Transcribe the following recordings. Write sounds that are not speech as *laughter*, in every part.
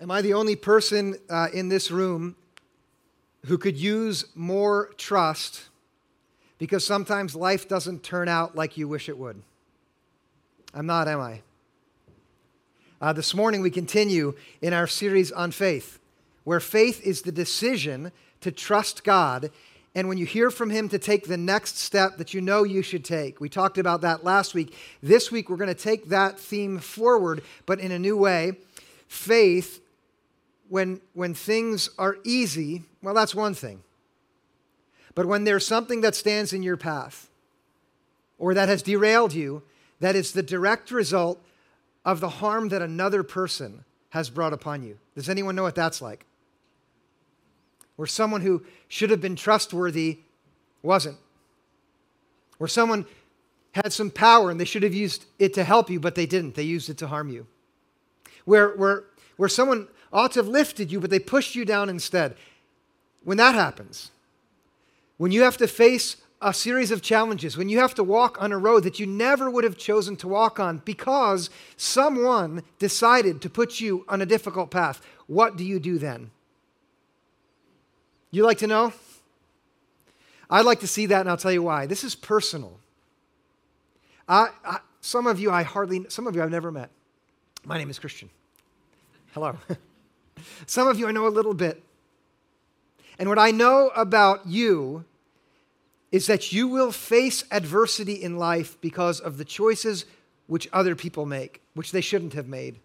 Am I the only person uh, in this room who could use more trust because sometimes life doesn't turn out like you wish it would? I'm not, am I? Uh, this morning we continue in our series on faith, where faith is the decision to trust God and when you hear from him to take the next step that you know you should take. We talked about that last week. This week, we're going to take that theme forward, but in a new way. Faith when, when things are easy, well, that's one thing. But when there's something that stands in your path or that has derailed you, that is the direct result of the harm that another person has brought upon you. Does anyone know what that's like? Where someone who should have been trustworthy wasn't. Where someone had some power and they should have used it to help you, but they didn't. They used it to harm you. Where, where, where someone ought to have lifted you, but they pushed you down instead. When that happens, when you have to face a series of challenges, when you have to walk on a road that you never would have chosen to walk on because someone decided to put you on a difficult path, what do you do then? You like to know? I'd like to see that, and I'll tell you why. This is personal. I, I, some of you I hardly, some of you I've never met. My name is Christian. Hello. *laughs* Some of you I know a little bit. And what I know about you is that you will face adversity in life because of the choices which other people make, which they shouldn't have made.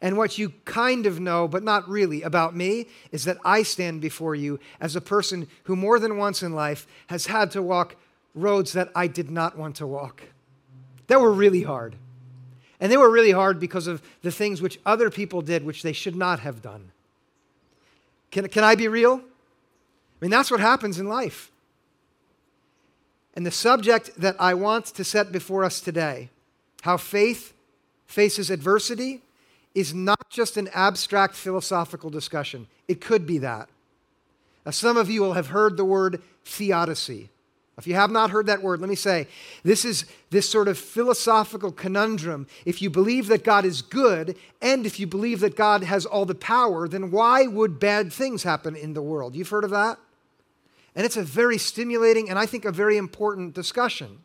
And what you kind of know, but not really, about me is that I stand before you as a person who more than once in life has had to walk roads that I did not want to walk, that were really hard. And they were really hard because of the things which other people did, which they should not have done. Can, can I be real? I mean, that's what happens in life. And the subject that I want to set before us today, how faith faces adversity, is not just an abstract philosophical discussion. It could be that. Now, some of you will have heard the word theodicy. If you have not heard that word, let me say this is this sort of philosophical conundrum. If you believe that God is good and if you believe that God has all the power, then why would bad things happen in the world? You've heard of that? And it's a very stimulating and I think a very important discussion.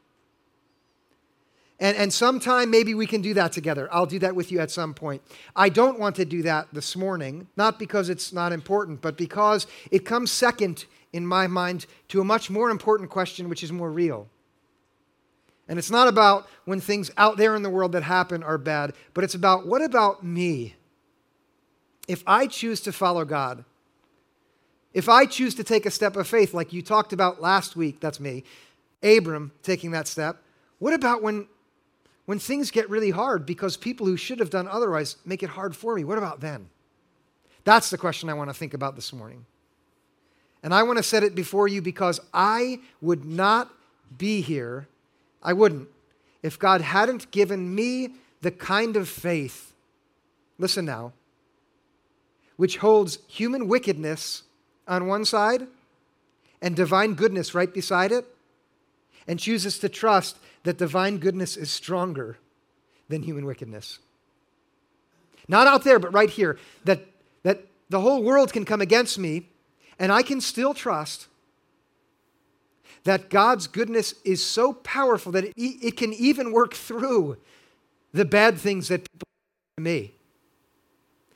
And, and sometime maybe we can do that together. I'll do that with you at some point. I don't want to do that this morning, not because it's not important, but because it comes second in my mind, to a much more important question, which is more real. And it's not about when things out there in the world that happen are bad, but it's about what about me? If I choose to follow God, if I choose to take a step of faith, like you talked about last week, that's me, Abram taking that step, what about when, when things get really hard because people who should have done otherwise make it hard for me? What about then? That's the question I want to think about this morning. And I want to set it before you because I would not be here, I wouldn't, if God hadn't given me the kind of faith, listen now, which holds human wickedness on one side and divine goodness right beside it, and chooses to trust that divine goodness is stronger than human wickedness. Not out there, but right here, that, that the whole world can come against me and I can still trust that God's goodness is so powerful that it, it can even work through the bad things that people do to me.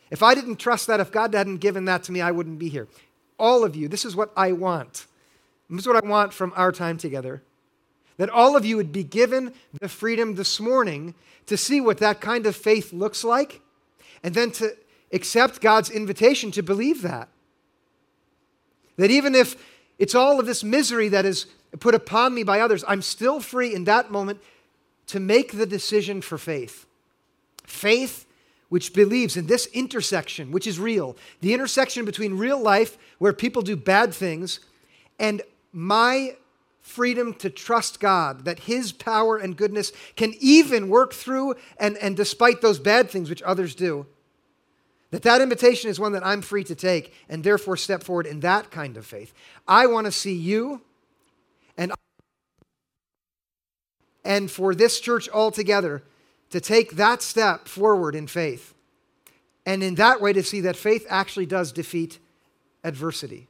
If I didn't trust that, if God hadn't given that to me, I wouldn't be here. All of you, this is what I want. This is what I want from our time together. That all of you would be given the freedom this morning to see what that kind of faith looks like, and then to accept God's invitation to believe that. That even if it's all of this misery that is put upon me by others, I'm still free in that moment to make the decision for faith. Faith which believes in this intersection, which is real, the intersection between real life where people do bad things and my freedom to trust God, that His power and goodness can even work through and, and despite those bad things which others do. That that invitation is one that I'm free to take and therefore step forward in that kind of faith. I want to see you and and for this church altogether to take that step forward in faith. and in that way to see that faith actually does defeat adversity.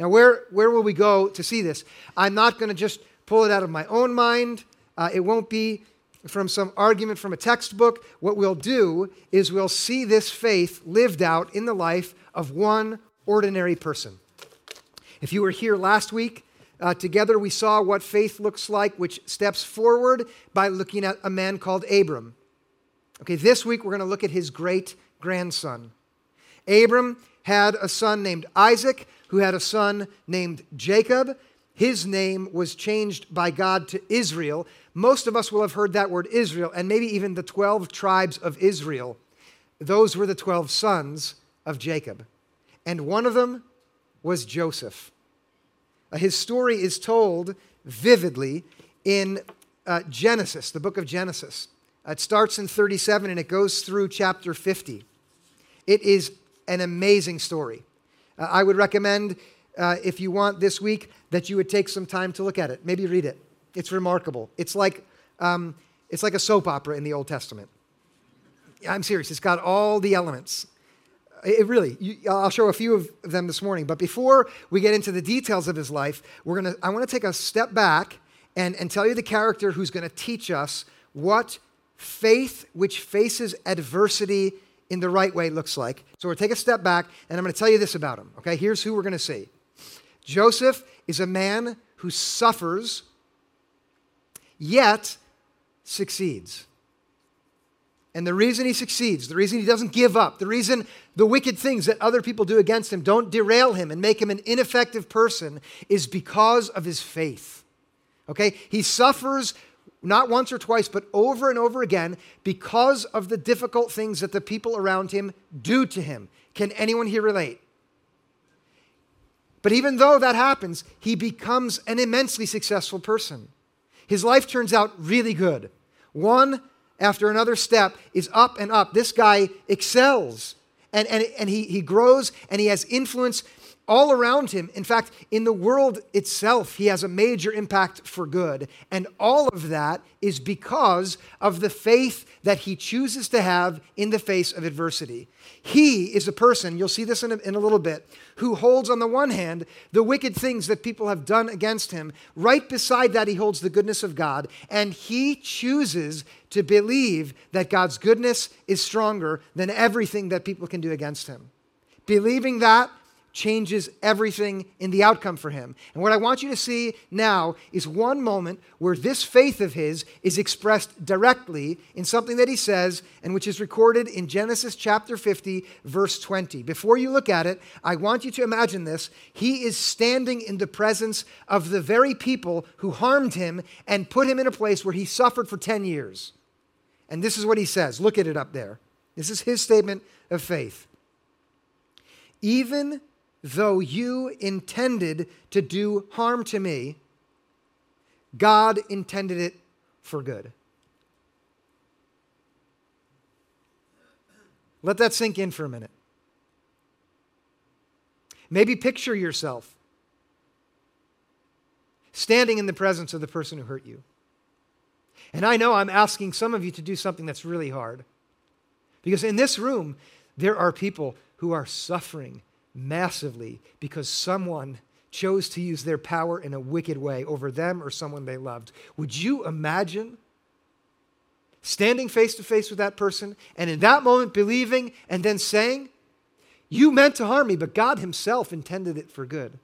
Now, where, where will we go to see this? I'm not going to just pull it out of my own mind. Uh, it won't be from some argument from a textbook. What we'll do is we'll see this faith lived out in the life of one ordinary person. If you were here last week, uh, together we saw what faith looks like, which steps forward by looking at a man called Abram. Okay, this week we're going to look at his great grandson. Abram had a son named Isaac, who had a son named Jacob. His name was changed by God to Israel. Most of us will have heard that word Israel, and maybe even the 12 tribes of Israel. Those were the 12 sons of Jacob. And one of them was Joseph. Uh, his story is told vividly in uh, Genesis, the book of Genesis. It starts in 37 and it goes through chapter 50. It is an amazing story. Uh, I would recommend, uh, if you want this week, that you would take some time to look at it. Maybe read it. It's remarkable. It's like, um, it's like a soap opera in the Old Testament. I'm serious. It's got all the elements. It really, you, I'll show a few of them this morning. But before we get into the details of his life, we're gonna, I want to take a step back and, and tell you the character who's going to teach us what faith which faces adversity in the right way looks like. So we'll take a step back, and I'm going to tell you this about him. Okay, here's who we're going to see Joseph is a man who suffers, yet succeeds. And the reason he succeeds, the reason he doesn't give up, the reason the wicked things that other people do against him don't derail him and make him an ineffective person is because of his faith. Okay? He suffers not once or twice, but over and over again because of the difficult things that the people around him do to him. Can anyone here relate? But even though that happens, he becomes an immensely successful person. His life turns out really good. One after another step is up and up. This guy excels and, and, and he, he grows and he has influence all around him. In fact, in the world itself, he has a major impact for good. And all of that is because of the faith that he chooses to have in the face of adversity. He is a person, you'll see this in a, in a little bit, who holds on the one hand the wicked things that people have done against him. Right beside that, he holds the goodness of God. And he chooses to believe that God's goodness is stronger than everything that people can do against him. Believing that changes everything in the outcome for him. And what I want you to see now is one moment where this faith of his is expressed directly in something that he says and which is recorded in Genesis chapter 50, verse 20. Before you look at it, I want you to imagine this. He is standing in the presence of the very people who harmed him and put him in a place where he suffered for 10 years. And this is what he says. Look at it up there. This is his statement of faith. Even though you intended to do harm to me, God intended it for good. Let that sink in for a minute. Maybe picture yourself standing in the presence of the person who hurt you. And I know I'm asking some of you to do something that's really hard. Because in this room, there are people who are suffering massively because someone chose to use their power in a wicked way over them or someone they loved. Would you imagine standing face to face with that person and in that moment believing and then saying, You meant to harm me, but God Himself intended it for good?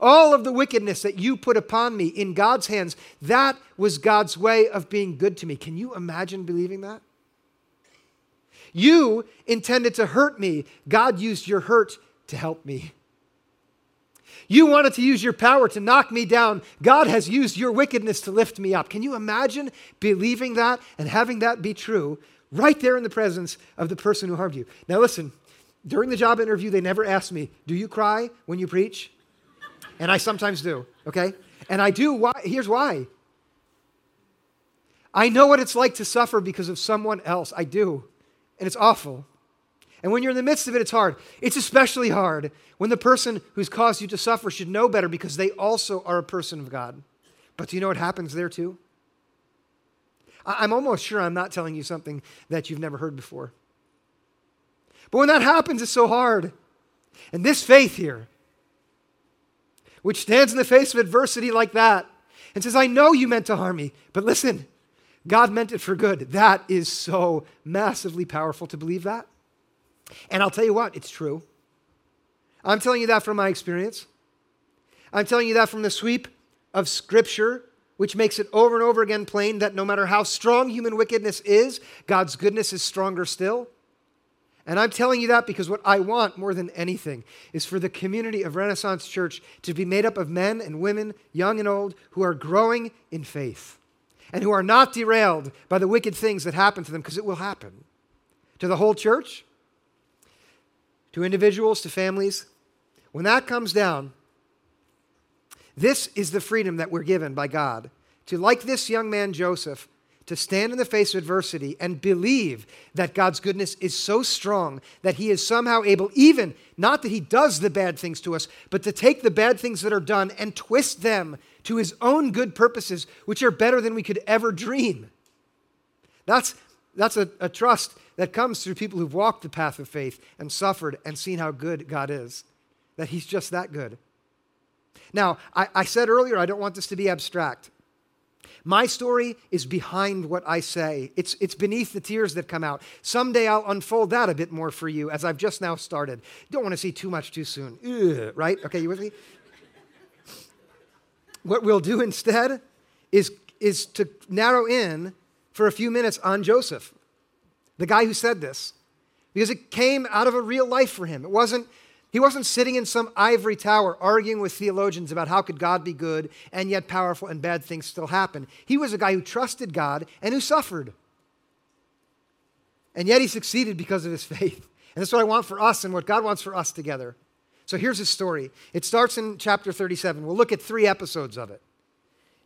All of the wickedness that you put upon me in God's hands, that was God's way of being good to me. Can you imagine believing that? You intended to hurt me. God used your hurt to help me. You wanted to use your power to knock me down. God has used your wickedness to lift me up. Can you imagine believing that and having that be true right there in the presence of the person who harmed you? Now, listen, during the job interview, they never asked me, Do you cry when you preach? And I sometimes do, okay? And I do. Why? Here's why. I know what it's like to suffer because of someone else. I do and it's awful. And when you're in the midst of it, it's hard. It's especially hard when the person who's caused you to suffer should know better because they also are a person of God. But do you know what happens there too? I'm almost sure I'm not telling you something that you've never heard before. But when that happens, it's so hard. And this faith here, which stands in the face of adversity like that and says, I know you meant to harm me, but listen, God meant it for good. That is so massively powerful to believe that. And I'll tell you what, it's true. I'm telling you that from my experience. I'm telling you that from the sweep of Scripture, which makes it over and over again plain that no matter how strong human wickedness is, God's goodness is stronger still. And I'm telling you that because what I want more than anything is for the community of Renaissance Church to be made up of men and women, young and old, who are growing in faith and who are not derailed by the wicked things that happen to them, because it will happen. To the whole church, to individuals, to families, when that comes down, this is the freedom that we're given by God to, like this young man Joseph, to stand in the face of adversity and believe that God's goodness is so strong that He is somehow able, even not that He does the bad things to us, but to take the bad things that are done and twist them to His own good purposes, which are better than we could ever dream. That's, that's a, a trust that comes through people who've walked the path of faith and suffered and seen how good God is, that He's just that good. Now, I, I said earlier, I don't want this to be abstract. My story is behind what I say. It's, it's beneath the tears that come out. Someday I'll unfold that a bit more for you as I've just now started. Don't want to see too much too soon. Ugh, right? Okay, you with me? what we'll do instead is, is to narrow in for a few minutes on Joseph, the guy who said this, because it came out of a real life for him. It wasn't he wasn't sitting in some ivory tower arguing with theologians about how could God be good and yet powerful and bad things still happen. He was a guy who trusted God and who suffered. And yet he succeeded because of his *laughs* faith. And that's what I want for us and what God wants for us together. So here's his story. It starts in chapter 37. We'll look at three episodes of it.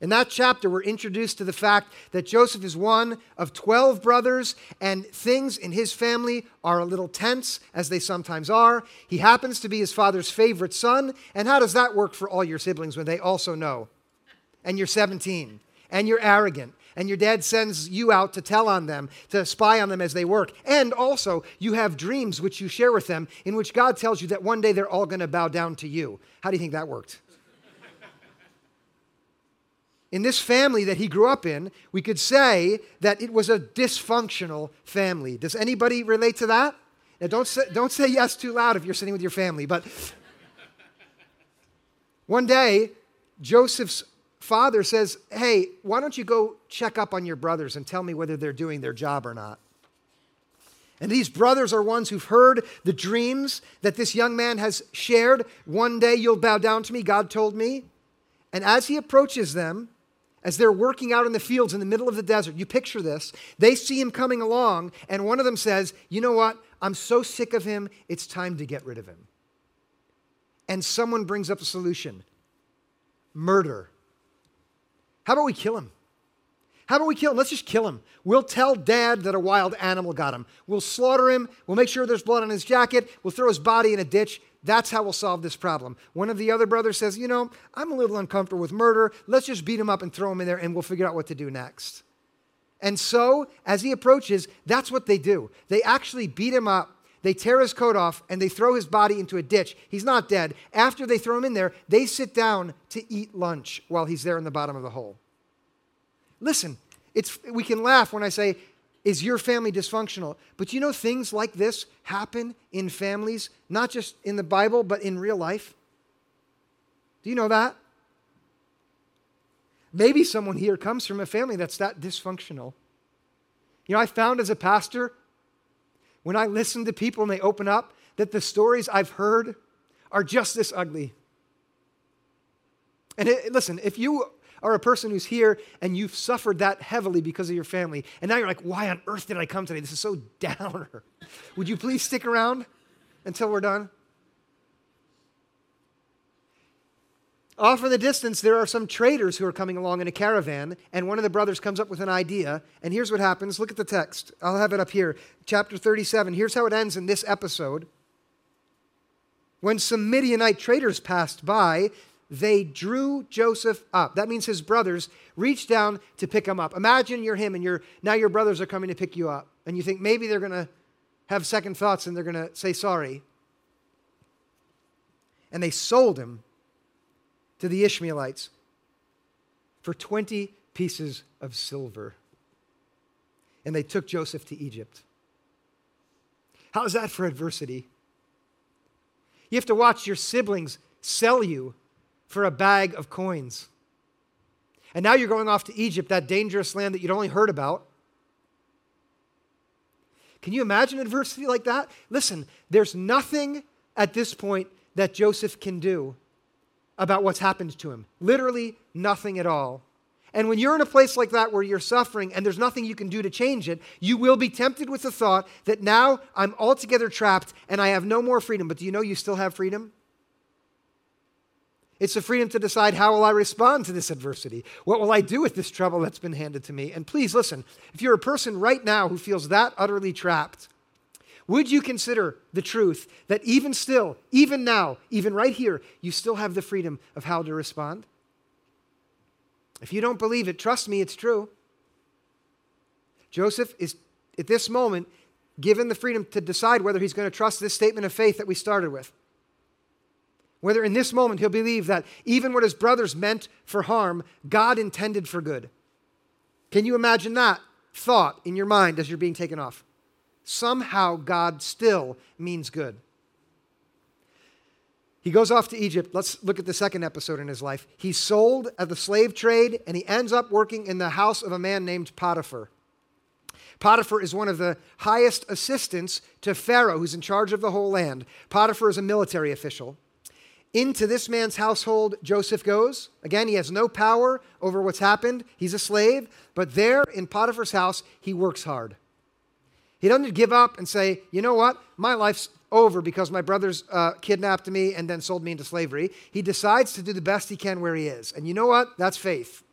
In that chapter, we're introduced to the fact that Joseph is one of 12 brothers, and things in his family are a little tense, as they sometimes are. He happens to be his father's favorite son, and how does that work for all your siblings when they also know? And you're 17, and you're arrogant, and your dad sends you out to tell on them, to spy on them as they work. And also, you have dreams which you share with them, in which God tells you that one day they're all going to bow down to you. How do you think that worked? In this family that he grew up in, we could say that it was a dysfunctional family. Does anybody relate to that? Now, don't say, don't say yes too loud if you're sitting with your family, but one day, Joseph's father says, Hey, why don't you go check up on your brothers and tell me whether they're doing their job or not? And these brothers are ones who've heard the dreams that this young man has shared. One day you'll bow down to me, God told me. And as he approaches them, as they're working out in the fields in the middle of the desert. You picture this. They see him coming along, and one of them says, You know what? I'm so sick of him, it's time to get rid of him. And someone brings up a solution murder. How about we kill him? How about we kill him? Let's just kill him. We'll tell dad that a wild animal got him. We'll slaughter him. We'll make sure there's blood on his jacket. We'll throw his body in a ditch. That's how we'll solve this problem. One of the other brothers says, You know, I'm a little uncomfortable with murder. Let's just beat him up and throw him in there and we'll figure out what to do next. And so, as he approaches, that's what they do. They actually beat him up, they tear his coat off, and they throw his body into a ditch. He's not dead. After they throw him in there, they sit down to eat lunch while he's there in the bottom of the hole. Listen, it's, we can laugh when I say, is your family dysfunctional? But you know, things like this happen in families, not just in the Bible, but in real life. Do you know that? Maybe someone here comes from a family that's that dysfunctional. You know, I found as a pastor, when I listen to people and they open up, that the stories I've heard are just this ugly. And it, listen, if you or a person who's here and you've suffered that heavily because of your family, and now you're like, why on earth did I come today? This is so *laughs* downer. Would you please stick around until we're done? Off in the distance, there are some traders who are coming along in a caravan, and one of the brothers comes up with an idea. And here's what happens. Look at the text. I'll have it up here. Chapter 37. Here's how it ends in this episode. When some Midianite traders passed by, they drew Joseph up. That means his brothers reached down to pick him up. Imagine you're him and you're, now your brothers are coming to pick you up. And you think maybe they're going to have second thoughts and they're going to say sorry. And they sold him to the Ishmaelites for 20 pieces of silver. And they took Joseph to Egypt. How's that for adversity? You have to watch your siblings sell you for a bag of coins. And now you're going off to Egypt, that dangerous land that you'd only heard about. Can you imagine adversity like that? Listen, there's nothing at this point that Joseph can do about what's happened to him. Literally nothing at all. And when you're in a place like that where you're suffering and there's nothing you can do to change it, you will be tempted with the thought that now I'm altogether trapped and I have no more freedom. But do you know you still have freedom? It's the freedom to decide how will I respond to this adversity? What will I do with this trouble that's been handed to me? And please listen, if you're a person right now who feels that utterly trapped, would you consider the truth that even still, even now, even right here, you still have the freedom of how to respond? If you don't believe it, trust me, it's true. Joseph is, at this moment, given the freedom to decide whether he's going to trust this statement of faith that we started with. Whether in this moment he'll believe that even what his brothers meant for harm, God intended for good. Can you imagine that thought in your mind as you're being taken off? Somehow God still means good. He goes off to Egypt. Let's look at the second episode in his life. He's sold at the slave trade and he ends up working in the house of a man named Potiphar. Potiphar is one of the highest assistants to Pharaoh, who's in charge of the whole land. Potiphar is a military official. Into this man's household, Joseph goes. Again, he has no power over what's happened. He's a slave. But there in Potiphar's house, he works hard. He doesn't give up and say, you know what? My life's over because my brothers uh, kidnapped me and then sold me into slavery. He decides to do the best he can where he is. And you know what? That's faith.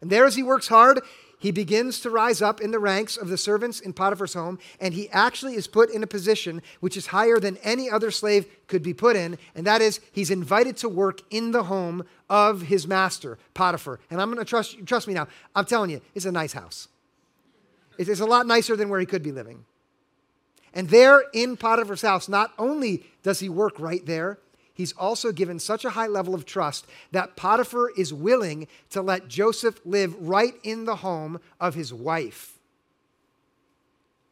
And there, as he works hard, he begins to rise up in the ranks of the servants in Potiphar's home, and he actually is put in a position which is higher than any other slave could be put in, and that is he's invited to work in the home of his master, Potiphar. And I'm going to trust you, trust me now. I'm telling you, it's a nice house. It's a lot nicer than where he could be living. And there in Potiphar's house, not only does he work right there, he's also given such a high level of trust that Potiphar is willing to let Joseph live right in the home of his wife.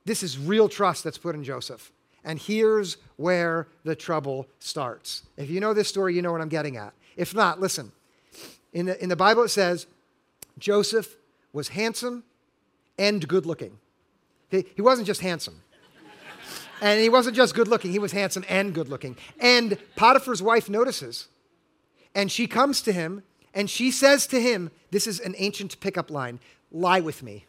This is real trust that's put in Joseph. And here's where the trouble starts. If you know this story, you know what I'm getting at. If not, listen. In the, in the Bible, it says Joseph was handsome and good looking. He, he wasn't just handsome, and he wasn't just good looking, he was handsome and good looking. And Potiphar's wife notices, and she comes to him, and she says to him, This is an ancient pickup line lie with me.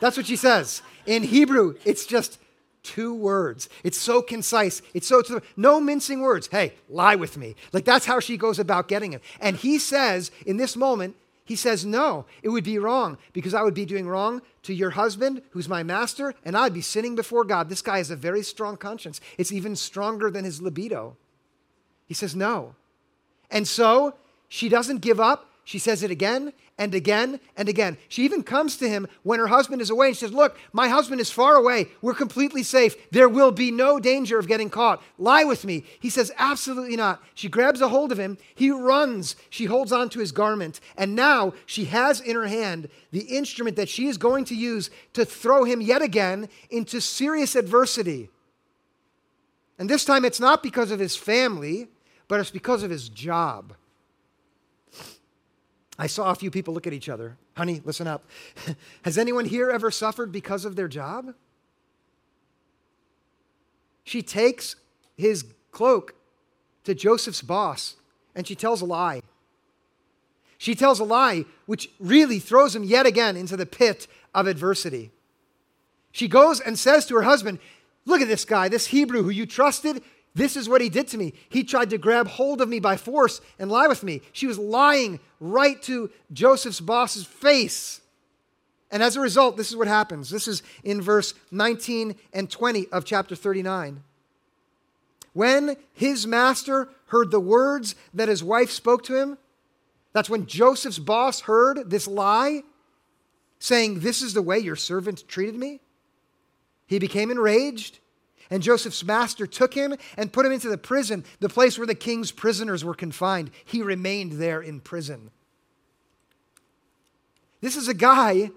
That's what she says. In Hebrew, it's just two words. It's so concise. It's so, no mincing words. Hey, lie with me. Like that's how she goes about getting him. And he says, in this moment, he says, No, it would be wrong because I would be doing wrong to your husband, who's my master, and I'd be sinning before God. This guy has a very strong conscience. It's even stronger than his libido. He says, No. And so she doesn't give up. She says it again and again and again. She even comes to him when her husband is away and she says, Look, my husband is far away. We're completely safe. There will be no danger of getting caught. Lie with me. He says, Absolutely not. She grabs a hold of him. He runs. She holds on to his garment. And now she has in her hand the instrument that she is going to use to throw him yet again into serious adversity. And this time it's not because of his family, but it's because of his job. I saw a few people look at each other. Honey, listen up. *laughs* Has anyone here ever suffered because of their job? She takes his cloak to Joseph's boss and she tells a lie. She tells a lie which really throws him yet again into the pit of adversity. She goes and says to her husband, Look at this guy, this Hebrew who you trusted. This is what he did to me. He tried to grab hold of me by force and lie with me. She was lying right to Joseph's boss's face. And as a result, this is what happens. This is in verse 19 and 20 of chapter 39. When his master heard the words that his wife spoke to him, that's when Joseph's boss heard this lie, saying, This is the way your servant treated me. He became enraged, and Joseph's master took him and put him into the prison, the place where the king's prisoners were confined. He remained there in prison. This is a guy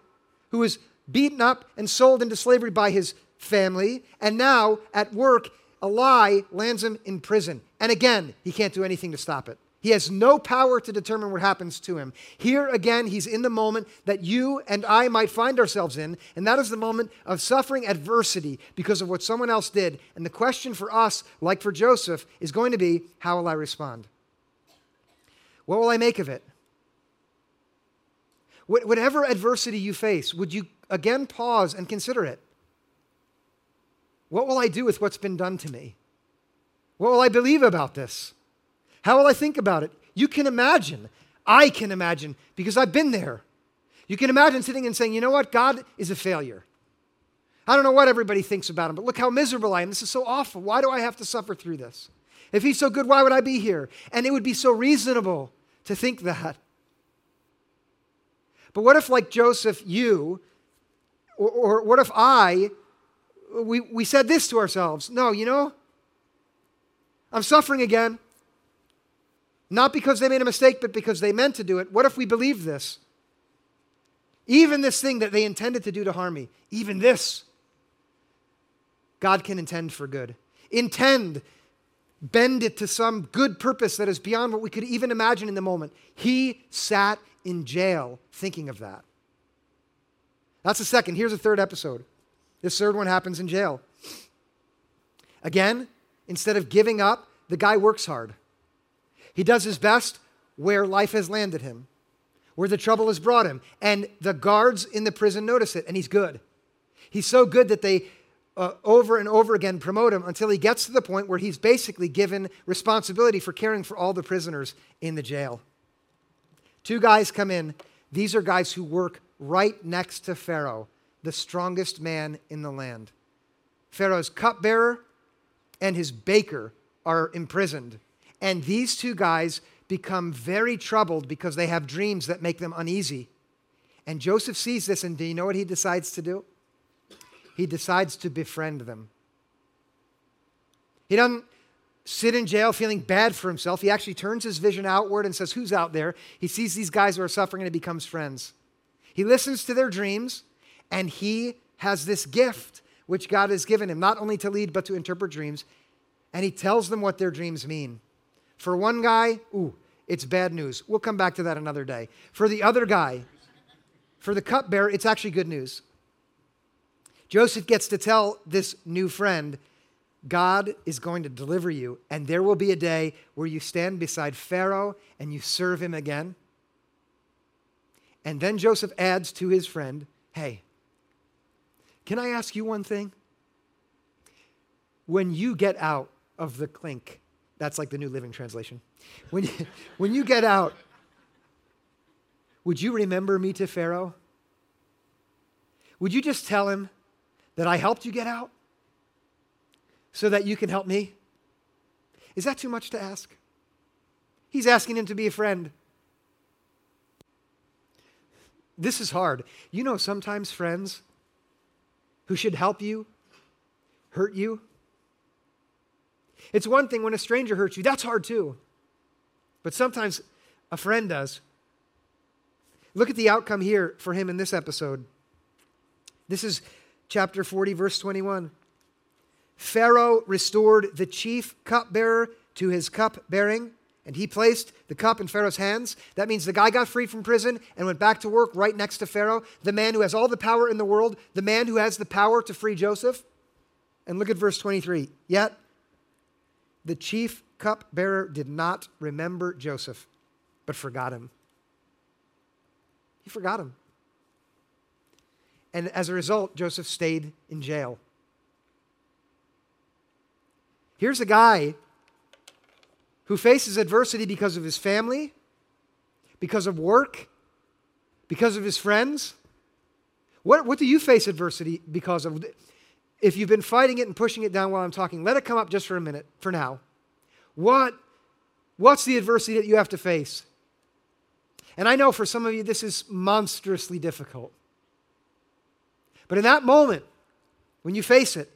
who was beaten up and sold into slavery by his family, and now at work, a lie lands him in prison. And again, he can't do anything to stop it. He has no power to determine what happens to him. Here again, he's in the moment that you and I might find ourselves in, and that is the moment of suffering adversity because of what someone else did. And the question for us, like for Joseph, is going to be how will I respond? What will I make of it? Whatever adversity you face, would you again pause and consider it? What will I do with what's been done to me? What will I believe about this? How will I think about it? You can imagine. I can imagine because I've been there. You can imagine sitting and saying, you know what? God is a failure. I don't know what everybody thinks about him, but look how miserable I am. This is so awful. Why do I have to suffer through this? If he's so good, why would I be here? And it would be so reasonable to think that. But what if, like Joseph, you, or, or what if I we, we said this to ourselves no, you know, I'm suffering again. Not because they made a mistake, but because they meant to do it. What if we believe this? Even this thing that they intended to do to harm me, even this, God can intend for good. Intend, bend it to some good purpose that is beyond what we could even imagine in the moment. He sat in jail thinking of that. That's the second. Here's a third episode. This third one happens in jail. Again, instead of giving up, the guy works hard. He does his best where life has landed him, where the trouble has brought him. And the guards in the prison notice it, and he's good. He's so good that they uh, over and over again promote him until he gets to the point where he's basically given responsibility for caring for all the prisoners in the jail. Two guys come in. These are guys who work right next to Pharaoh the strongest man in the land. Pharaoh's cupbearer and his baker are imprisoned. And these two guys become very troubled because they have dreams that make them uneasy. And Joseph sees this, and do you know what he decides to do? He decides to befriend them. He doesn't sit in jail feeling bad for himself. He actually turns his vision outward and says, Who's out there? He sees these guys who are suffering and he becomes friends. He listens to their dreams and he has this gift which God has given him, not only to lead, but to interpret dreams. And he tells them what their dreams mean. For one guy, ooh, it's bad news. We'll come back to that another day. For the other guy, for the cupbearer, it's actually good news. Joseph gets to tell this new friend, God is going to deliver you, and there will be a day where you stand beside Pharaoh and you serve him again. And then Joseph adds to his friend, Hey, can I ask you one thing? When you get out of the clink, that's like the New Living Translation. When you, *laughs* when you get out, would you remember me to Pharaoh? Would you just tell him that I helped you get out so that you can help me? Is that too much to ask? He's asking him to be a friend. This is hard. You know, sometimes friends who should help you hurt you? It's one thing when a stranger hurts you, that's hard too. But sometimes a friend does. Look at the outcome here for him in this episode. This is chapter 40, verse 21. Pharaoh restored the chief cupbearer to his cup bearing and he placed the cup in Pharaoh's hands. That means the guy got freed from prison and went back to work right next to Pharaoh, the man who has all the power in the world, the man who has the power to free Joseph. And look at verse 23. Yet the chief cupbearer did not remember Joseph, but forgot him. He forgot him. And as a result, Joseph stayed in jail. Here's a guy who faces adversity because of his family, because of work, because of his friends? What, what do you face adversity because of? If you've been fighting it and pushing it down while I'm talking, let it come up just for a minute for now. What, what's the adversity that you have to face? And I know for some of you this is monstrously difficult. But in that moment, when you face it,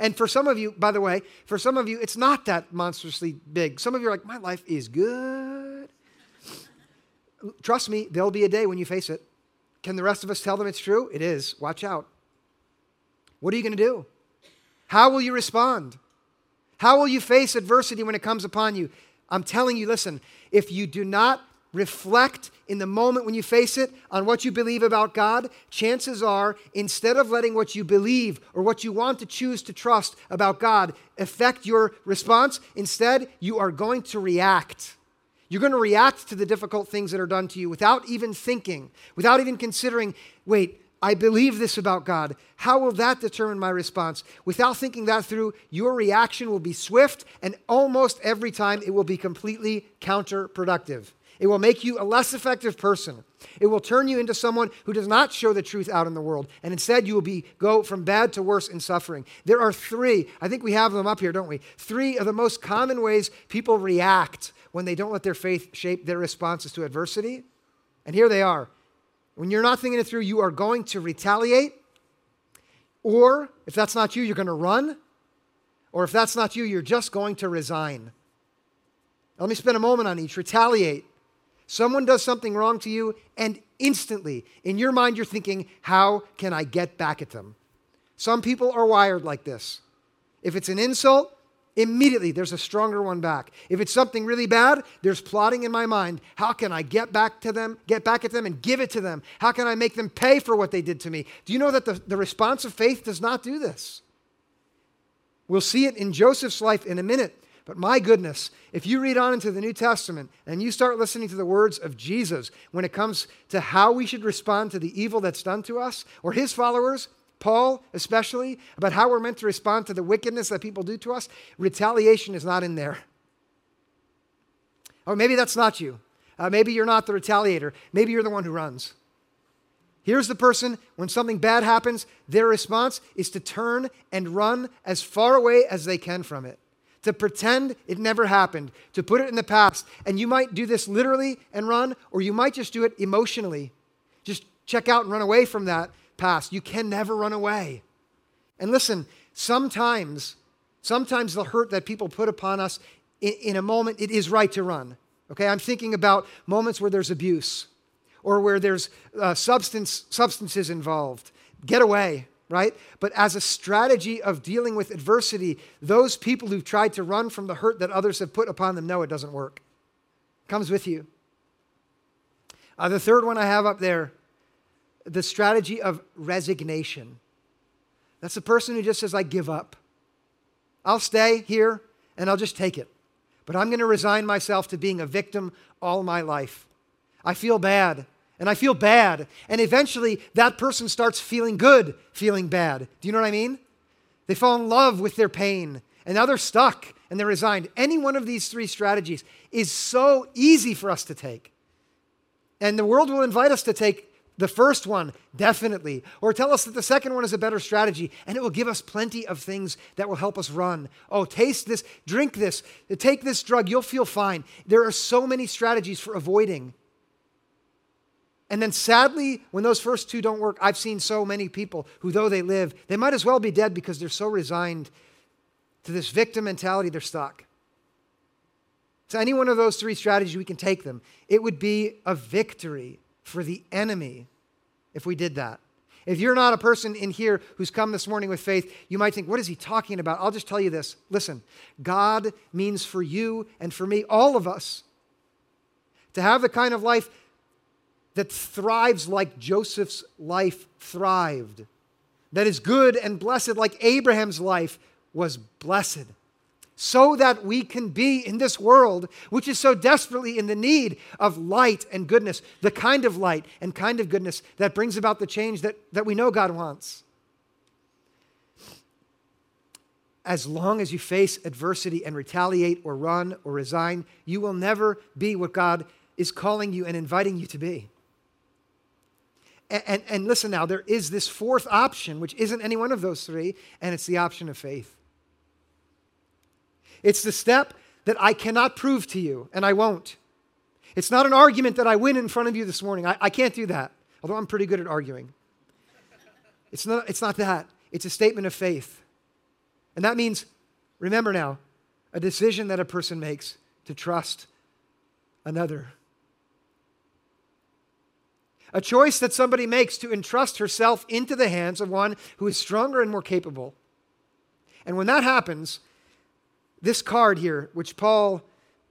and for some of you, by the way, for some of you, it's not that monstrously big. Some of you are like, my life is good. Trust me, there'll be a day when you face it. Can the rest of us tell them it's true? It is. Watch out. What are you going to do? How will you respond? How will you face adversity when it comes upon you? I'm telling you, listen, if you do not reflect in the moment when you face it on what you believe about God, chances are, instead of letting what you believe or what you want to choose to trust about God affect your response, instead, you are going to react. You're going to react to the difficult things that are done to you without even thinking, without even considering, wait, I believe this about God. How will that determine my response? Without thinking that through, your reaction will be swift, and almost every time it will be completely counterproductive. It will make you a less effective person. It will turn you into someone who does not show the truth out in the world, and instead you will be go from bad to worse in suffering. There are three, I think we have them up here, don't we? Three of the most common ways people react when they don't let their faith shape their responses to adversity. And here they are. When you're not thinking it through, you are going to retaliate. Or if that's not you, you're going to run. Or if that's not you, you're just going to resign. Let me spend a moment on each. Retaliate. Someone does something wrong to you, and instantly, in your mind, you're thinking, How can I get back at them? Some people are wired like this. If it's an insult, Immediately, there's a stronger one back. If it's something really bad, there's plotting in my mind. How can I get back to them, get back at them, and give it to them? How can I make them pay for what they did to me? Do you know that the, the response of faith does not do this? We'll see it in Joseph's life in a minute. But my goodness, if you read on into the New Testament and you start listening to the words of Jesus when it comes to how we should respond to the evil that's done to us or his followers, Paul, especially, about how we're meant to respond to the wickedness that people do to us, retaliation is not in there. Or maybe that's not you. Uh, maybe you're not the retaliator. Maybe you're the one who runs. Here's the person, when something bad happens, their response is to turn and run as far away as they can from it, to pretend it never happened, to put it in the past. And you might do this literally and run, or you might just do it emotionally. Just check out and run away from that past. You can never run away. And listen, sometimes, sometimes the hurt that people put upon us in, in, a moment, it is right to run. Okay, I'm thinking about moments where there's abuse or where there's uh, substance, substances involved. Get away, right? But as a strategy of dealing with adversity, those people who've tried to run from the hurt that others have put upon them know it doesn't work. It comes with you. Uh, the third one I have up there the strategy of resignation. That's the person who just says, I give up. I'll stay here and I'll just take it. But I'm going to resign myself to being a victim all my life. I feel bad and I feel bad. And eventually that person starts feeling good, feeling bad. Do you know what I mean? They fall in love with their pain and now they're stuck and they're resigned. Any one of these three strategies is so easy for us to take. And the world will invite us to take the first one, definitely. Or tell us that the second one is a better strategy, and it will give us plenty of things that will help us run. Oh, taste this, drink this, take this drug, you'll feel fine. There are so many strategies for avoiding. And then sadly, when those first two don't work, I've seen so many people who, though they live, they might as well be dead because they're so resigned to this victim mentality, they're stuck. So, any one of those three strategies, we can take them. It would be a victory for the enemy if we did that. If you're not a person in here who's come this morning with faith, you might think, what is he talking about? I'll just tell you this. Listen, God means for you and for me, all of us, to have the kind of life that thrives like Joseph's life thrived, that is good and blessed like Abraham's life was blessed so that we can be in this world, which is so desperately in the need of light and goodness, the kind of light and kind of goodness that brings about the change that, that we know God wants. As long as you face adversity and retaliate or run or resign, you will never be what God is calling you and inviting you to be. And, and, and listen now, there is this fourth option, which isn't any one of those three, and it's the option of faith. It's the step that I cannot prove to you, and I won't. It's not an argument that I win in front of you this morning. I, I can't do that, although I'm pretty good at arguing. It's not, it's not that. It's a statement of faith. And that means, remember now, a decision that a person makes to trust another. A choice that somebody makes to entrust herself into the hands of one who is stronger and more capable. And when that happens, this card here, which Paul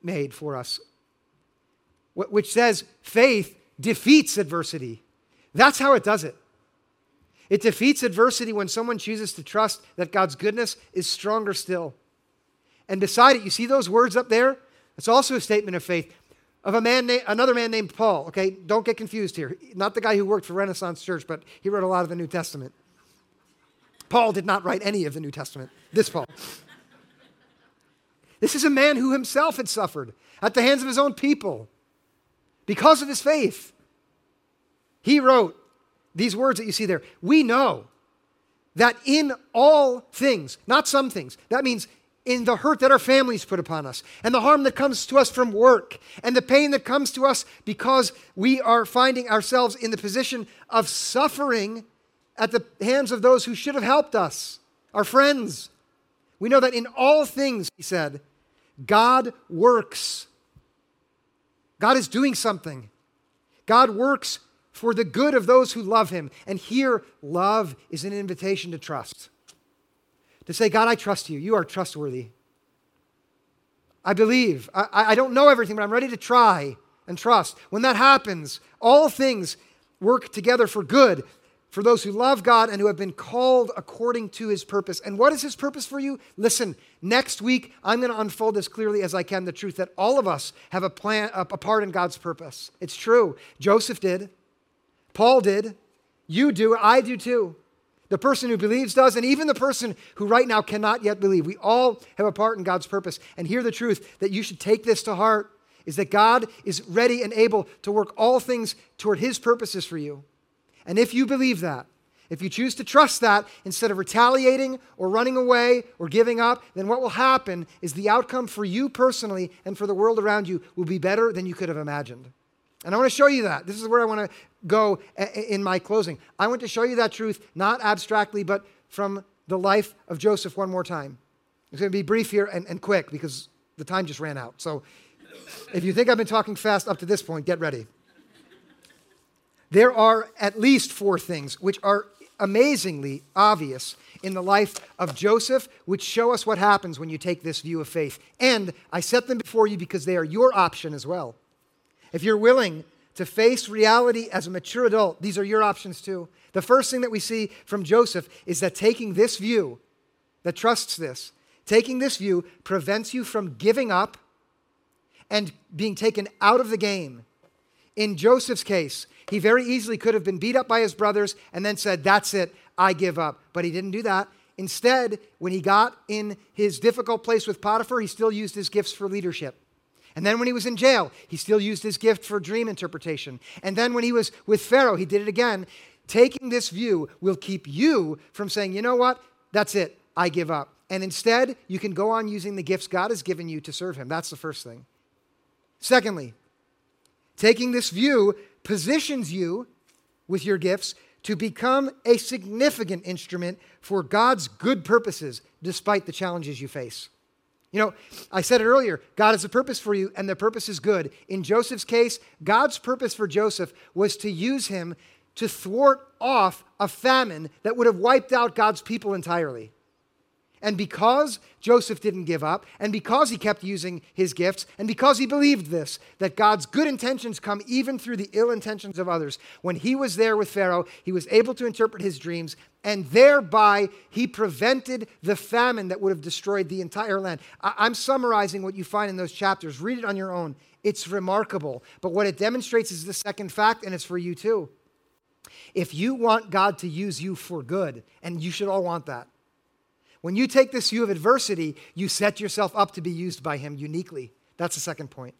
made for us, which says faith defeats adversity. That's how it does it. It defeats adversity when someone chooses to trust that God's goodness is stronger still. And beside it, you see those words up there? It's also a statement of faith of a man na- another man named Paul. Okay, don't get confused here. Not the guy who worked for Renaissance Church, but he wrote a lot of the New Testament. Paul did not write any of the New Testament. This Paul. This is a man who himself had suffered at the hands of his own people because of his faith. He wrote these words that you see there. We know that in all things, not some things, that means in the hurt that our families put upon us, and the harm that comes to us from work, and the pain that comes to us because we are finding ourselves in the position of suffering at the hands of those who should have helped us, our friends. We know that in all things, he said, God works God is doing something. God works for the good of those who love him. And here, love is an invitation to trust. To say, God, I trust you. You are trustworthy. I believe. I, I don't know everything, but I'm ready to try and trust. When that happens, all things work together for good for those who love God and who have been called according to his purpose. And what is his purpose for you? Listen, next week I'm going to unfold as clearly as I can the truth that all of us have a plan a part in God's purpose. It's true. Joseph did. Paul did. You do. I do too. The person who believes does, and even the person who right now cannot yet believe. We all have a part in God's purpose. And hear the truth that you should take this to heart is that God is ready and able to work all things toward his purposes for you. And if you believe that, if you choose to trust that instead of retaliating or running away or giving up, then what will happen is the outcome for you personally and for the world around you will be better than you could have imagined. And I want to show you that. This is where I want to go in my closing. I want to show you that truth, not abstractly, but from the life of Joseph one more time. It's going to be brief here and, and quick because the time just ran out. So if you think I've been talking fast up to this point, get ready. There are at least four things which are amazingly obvious in the life of Joseph, which show us what happens when you take this view of faith. And I set them before you because they are your option as well. If you're willing to face reality as a mature adult, these are your options too. The first thing that we see from Joseph is that taking this view, that trusts this, taking this view prevents you from giving up and being taken out of the game. In Joseph's case, he very easily could have been beat up by his brothers and then said, That's it, I give up. But he didn't do that. Instead, when he got in his difficult place with Potiphar, he still used his gifts for leadership. And then when he was in jail, he still used his gift for dream interpretation. And then when he was with Pharaoh, he did it again. Taking this view will keep you from saying, you know what? That's it. I give up. And instead, you can go on using the gifts God has given you to serve him. That's the first thing. Secondly, taking this view positions you with your gifts to become a significant instrument for God's good purposes despite the challenges you face. You know, I said it earlier God has a purpose for you, and the purpose is good. In Joseph's case, God's purpose for Joseph was to use him to thwart off a famine that would have wiped out God's people entirely. And because Joseph didn't give up, and because he kept using his gifts, and because he believed this, that God's good intentions come even through the ill intentions of others, when he was there with Pharaoh, he was able to interpret his dreams, and thereby he prevented the famine that would have destroyed the entire land. I- am summarizing what you find in those chapters. Read it on your own. It's remarkable. But what it demonstrates is the second fact, and it's for you too. If you want God to use you for good, and you should all want that, when you take this view of adversity, you set yourself up to be used by Him uniquely. That's the second point.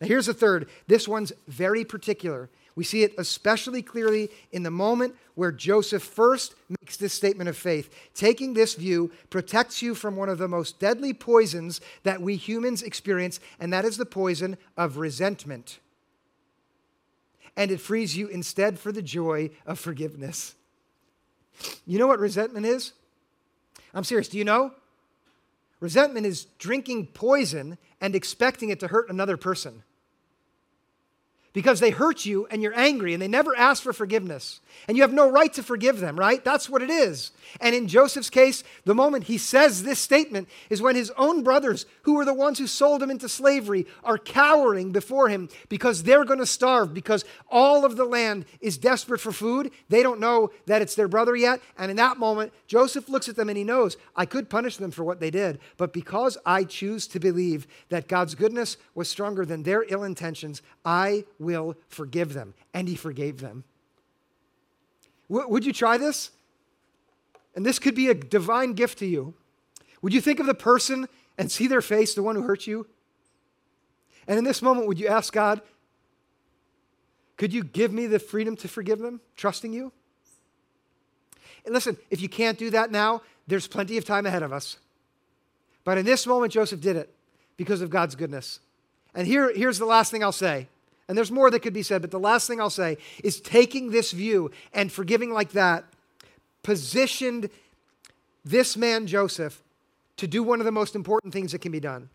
Now, here's the third. This one's very particular. We see it especially clearly in the moment where Joseph first makes this statement of faith. Taking this view protects you from one of the most deadly poisons that we humans experience, and that is the poison of resentment. And it frees you instead for the joy of forgiveness. You know what resentment is? I'm serious. Do you know? Resentment is drinking poison and expecting it to hurt another person because they hurt you and you're angry and they never ask for forgiveness. And you have no right to forgive them, right? That's what it is. And in Joseph's case, the moment he says this statement is when his own brothers, who were the ones who sold him into slavery, are cowering before him because they're going to starve because all of the land is desperate for food. They don't know that it's their brother yet. And in that moment, Joseph looks at them and he knows, I could punish them for what they did, but because I choose to believe that God's goodness was stronger than their ill intentions, I will forgive them. And he forgave them. W- would you try this? And this could be a divine gift to you. Would you think of the person and see their face, the one who hurt you? And in this moment, would you ask God, could you give me the freedom to forgive them, trusting you? And listen, if you can't do that now, there's plenty of time ahead of us. But in this moment, Joseph did it because of God's goodness. And here, here's the last thing I'll say and there's more that could be said, but the last thing I'll say is taking this view and forgiving like that positioned this man, Joseph, to do one of the most important things that can be done.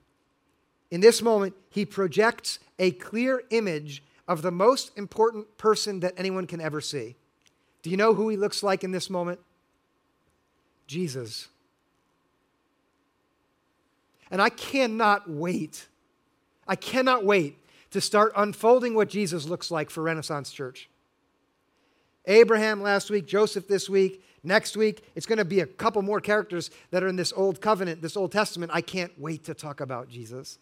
In this moment, he projects a clear image of the most important person that anyone can ever see. Do you know who he looks like in this moment? Jesus. And I cannot wait. I cannot wait to start unfolding what Jesus looks like for Renaissance Church. Abraham last week, Joseph this week, next week, it's going to be a couple more characters that are in this Old Covenant, this Old Testament. I can't wait to talk about Jesus.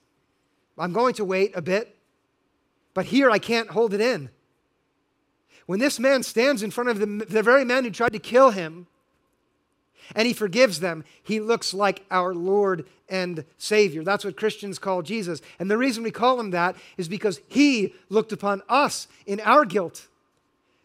I'm going to wait a bit, but here I can't hold it in. When this man stands in front of the, the very man who tried to kill him, and he forgives them, he looks like our Lord and Savior. That's what Christians call Jesus. And the reason we call him that is because he looked upon us in our guilt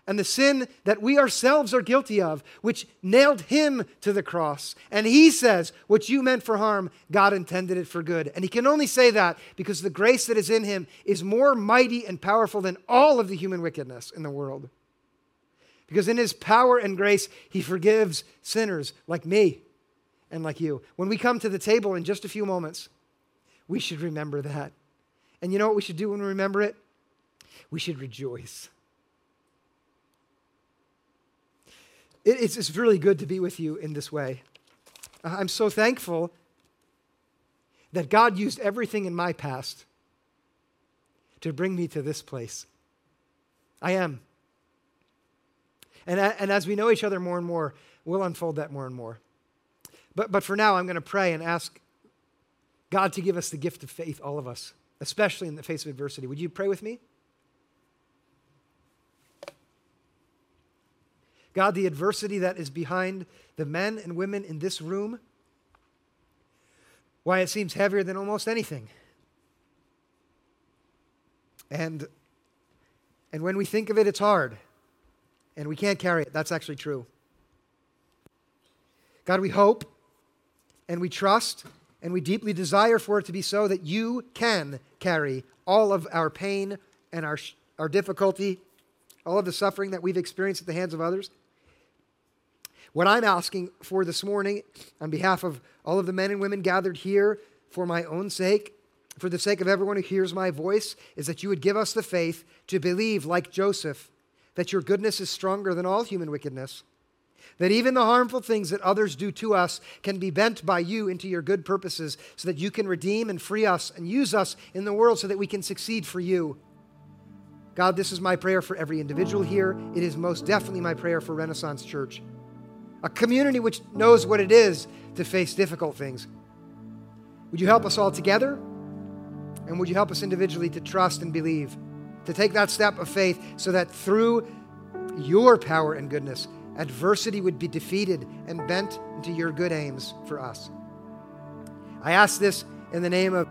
and the sin that we ourselves are guilty of, which nailed him to the cross. And he says, What you meant for harm, God intended it for good. And he can only say that because the grace that is in him is more mighty and powerful than all of the human wickedness in the world. Because in his power and grace, he forgives sinners like me and like you. When we come to the table in just a few moments, we should remember that. And you know what we should do when we remember it? We should rejoice. it's, really good to be with you in this way. I'm so thankful that God used everything in my past to bring me to this place. I am. And, and as we know each other more and more, we'll unfold that more and more. But, but for now, I'm going to pray and ask God to give us the gift of faith, all of us, especially in the face of adversity. Would you pray with me? God, the adversity that is behind the men and women in this room, why it seems heavier than almost anything. And, and when we think of it, it's hard and we can't carry it. That's actually true. God, we hope and we trust and we deeply desire for it to be so that you can carry all of our pain and our, our difficulty, all of the suffering that we've experienced at the hands of others. What I'm asking for this morning, on behalf of all of the men and women gathered here, for my own sake, for the sake of everyone who hears my voice, is that you would give us the faith to believe, like Joseph, that your goodness is stronger than all human wickedness, that even the harmful things that others do to us can be bent by you into your good purposes so that you can redeem and free us and use us in the world so that we can succeed for you. God, this is my prayer for every individual here. It is most definitely my prayer for Renaissance Church, a community which knows what it is to face difficult things. Would you help us all together? And would you help us individually to trust and believe? To take that step of faith so that through your power and goodness, adversity would be defeated and bent into your good aims for us. I ask this in the name of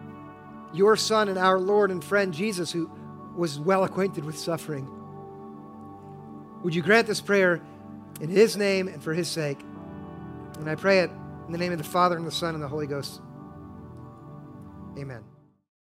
your Son and our Lord and friend Jesus, who was well acquainted with suffering. Would you grant this prayer in His name and for His sake? And I pray it in the name of the Father, and the Son, and the Holy Ghost. Amen.